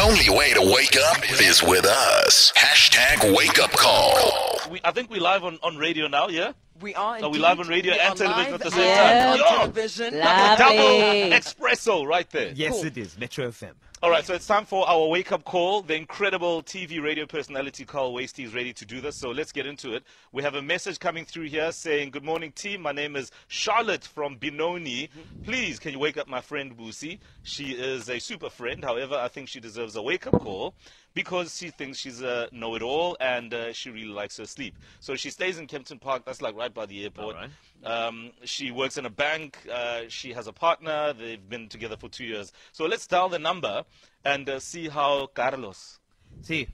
only way to wake up is with us. Hashtag wake up call. We, I think we're live on, on radio now, yeah? We are. Are we live on radio We and television at the same and time? Yeah. television. Double Lovely. espresso right there. Yes, Cool. it is. Metro FM. All right, so it's time for our wake up call. The incredible TV radio personality Carl Wastie is ready to do this, so let's get into it. We have a message coming through here saying, Good morning, team. My name is Charlotte from Benoni. Please, can you wake up my friend Busi? She is a super friend. However, I think she deserves a wake up call because she thinks she's a know it all and uh, she really likes her sleep. So she stays in Kempton Park, that's like right by the airport. All right. Um, she works in a bank. Uh, she has a partner. They've been together for two years. So let's dial the number and uh, see how Carlos. See.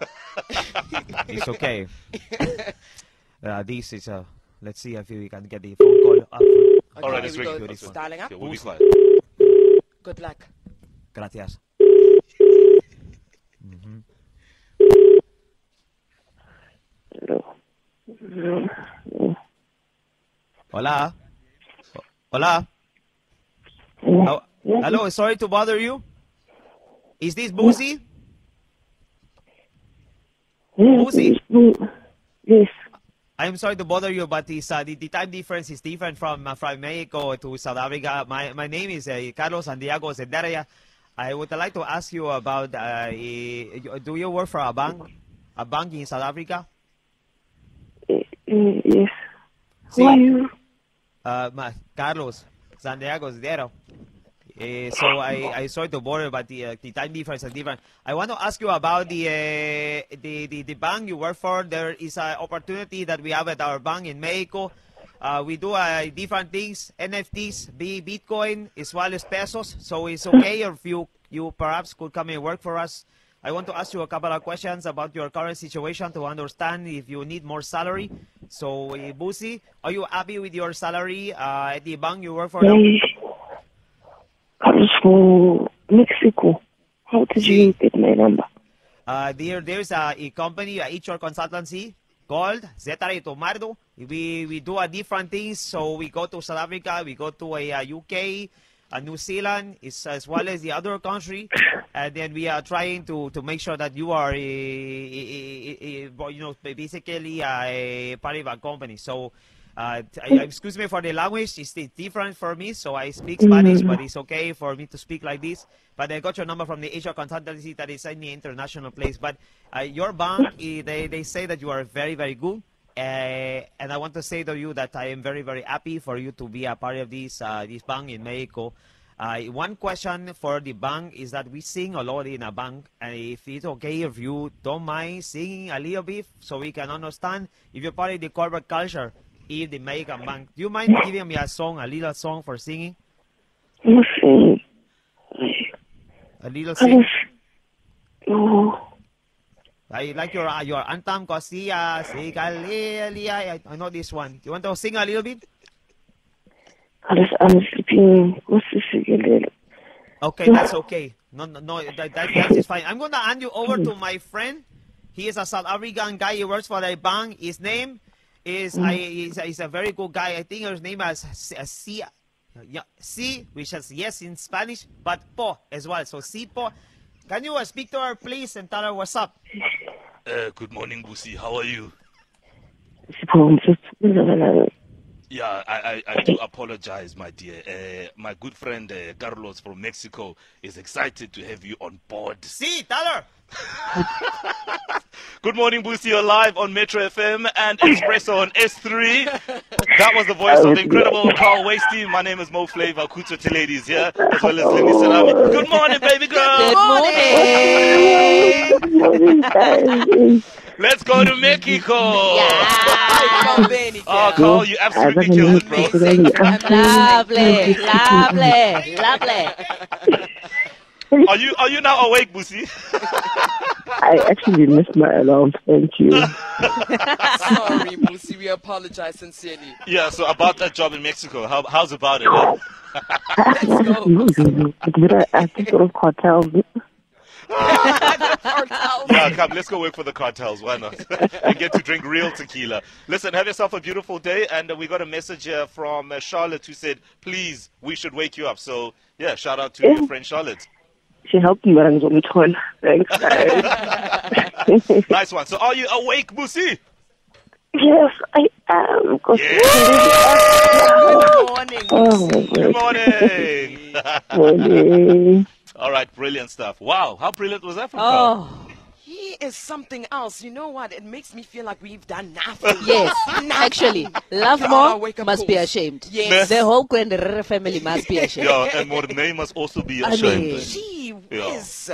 it's okay. Uh, this is uh, let's see if we can get the phone call up. Okay, All right, here it's we ringing. go. That's It's dialing up. Okay, we'll be quiet. Good luck. Gracias. Hola. Hola. Oh, hello, sorry to bother you. Is this Busi? Busi? Yes. I'm sorry to bother you, but this, uh, the, the time difference is different from uh, from Mexico to South Africa. My my name is uh, Carlos Santiago Zendaria. I would like to ask you about uh, eh, do you work for a bank, a bank in South Africa? Uh, yes. Sí. Who are you? Uh, Carlos Santiago Zero. Uh, so I, I saw the border, but the, uh, the time difference is different. I want to ask you about the, uh, the, the the bank you work for. There is an opportunity that we have at our bank in Mexico. Uh, we do uh, different things, NFTs, be Bitcoin as well as pesos. So it's okay if you you perhaps could come and work for us. I want to ask you a couple of questions about your current situation to understand if you need more salary. So, uh, Busi, are you happy with your salary uh, at the bank you work for now? Hey. Carlos from Mexico. How did you get my number? Uh, there, there's a, a company, a HR consultancy called Zetare Tomardo. We, we do a different things. So we go to South Africa, we go to a, UK, a New Zealand, is, as well as the other country. And then we are trying to, to make sure that you are, a, a- a- a- you know, basically a part of a company. So uh, excuse me for the language. It's different for me, so I speak Spanish, but it's okay for me to speak like this. But I got your number from the Asia consultancy that is in the international place. But uh, your bank, eh, they, they say that you are very, very good. Uh, and I want to say to you that I am very, very happy for you to be a part of this, uh, this bank in Mexico. Uh, one question for the bank is that we sing a lot in a bank, and if it's okay if you don't mind singing a little bit so we can understand if you're part of the corporate culture in the Mexican bank. Do you mind giving me a song, a little song for singing? A little sing? Carlos. No. I like your uh, your anthem, Cosia, I, I know this one. Do You want to sing a little bit? I'm sleeping. Again? Okay, that's okay. No, no, no that, that, that is fine. I'm gonna hand you over to my friend. He is a South African guy. He works for the bank. His name is I. He's, he's a very good guy. I think his name is C, uh, C, C, which is yes in Spanish, but Po as well. So C Po. Can you uh, speak to her, please, and tell her what's up? Uh, good morning, Busi. How are you? Carlos. Yeah, I, I, I do apologize, my dear. Uh, my good friend uh, Carlos from Mexico is excited to have you on board. See, tell her. Good morning, Busi. You're live on Metro FM and Expresso on S3. That was the voice of the incredible Carl Wastie. My name is Mo Flava. Kuto to ladies here, as well as Lindy Salami. Good morning, baby girl. Good morning. Let's go to Mexico. Hi, from Oh, Carl, you absolutely killed it, bro. Lovely, lovely, lovely. Are you are you now awake, Busi? I actually missed my alarm. Thank you. Sorry, Busi. We apologize sincerely. Yeah. So about that job in Mexico, how, how's about it? huh? Let's go. Did I, I think it was cartels. Cartels. Yeah, come, let's go work for the cartels. Why not? and get to drink real tequila. Listen, have yourself a beautiful day. And uh, we got a message here from uh, Charlotte who said, please, we should wake you up. So, yeah, shout out to your friend Charlotte. Sihelp mara ngizomthola thanks guys nice one. So are you awake, Musi? yes i am Nkosi. Good morning. oh my Good morning. morning All right, brilliant stuff. Wow, how brilliant was that from Carl? Oh, He is something else. You know what? It makes me feel like we've done nothing. yes. Nothing. Actually, Love More wake up must be ashamed. Yes. The whole Grand Rere family must be ashamed. Yeah, and Mornay must also be ashamed. I ashamed. mean- Gee Yeah. whiz.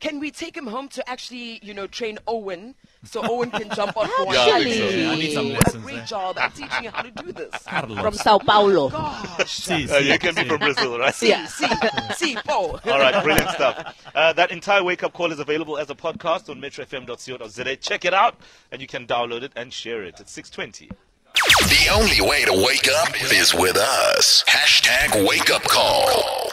Can we take him home to actually, you know, train Owen so Owen can jump on board? Yeah, I think so. Actually. I need some a lessons great there. job at teaching you how to do this. Carlos. From Sao Paulo. Gosh. Si, Uh, you can be from Brazil, right? See, see, see, Paul. All right, brilliant stuff. Uh, that entire wake up call is available as a podcast on metrofm.co.za. Check it out, and you can download it and share it. It's 620. The only way to wake up is with us. Hashtag wake up call.